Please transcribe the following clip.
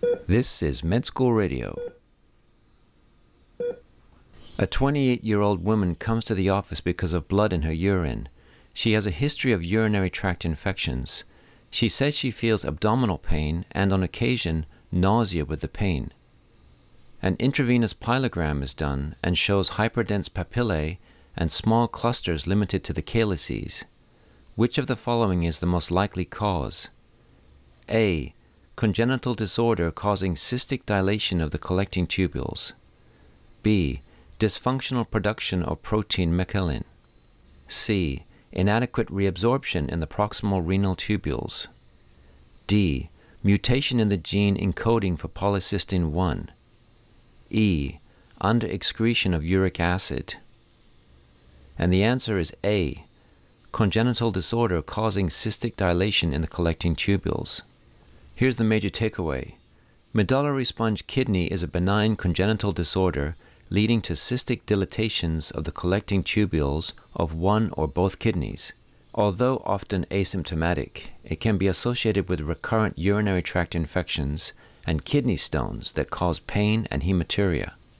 This is Med School Radio. A 28 year old woman comes to the office because of blood in her urine. She has a history of urinary tract infections. She says she feels abdominal pain and, on occasion, nausea with the pain. An intravenous pyelogram is done and shows hyperdense papillae and small clusters limited to the calyces. Which of the following is the most likely cause? A. Congenital disorder causing cystic dilation of the collecting tubules. B. Dysfunctional production of protein meckelin. C. Inadequate reabsorption in the proximal renal tubules. D. Mutation in the gene encoding for polycystin 1. E. Under excretion of uric acid. And the answer is A. Congenital disorder causing cystic dilation in the collecting tubules. Here's the major takeaway medullary sponge kidney is a benign congenital disorder leading to cystic dilatations of the collecting tubules of one or both kidneys. Although often asymptomatic, it can be associated with recurrent urinary tract infections and kidney stones that cause pain and hematuria.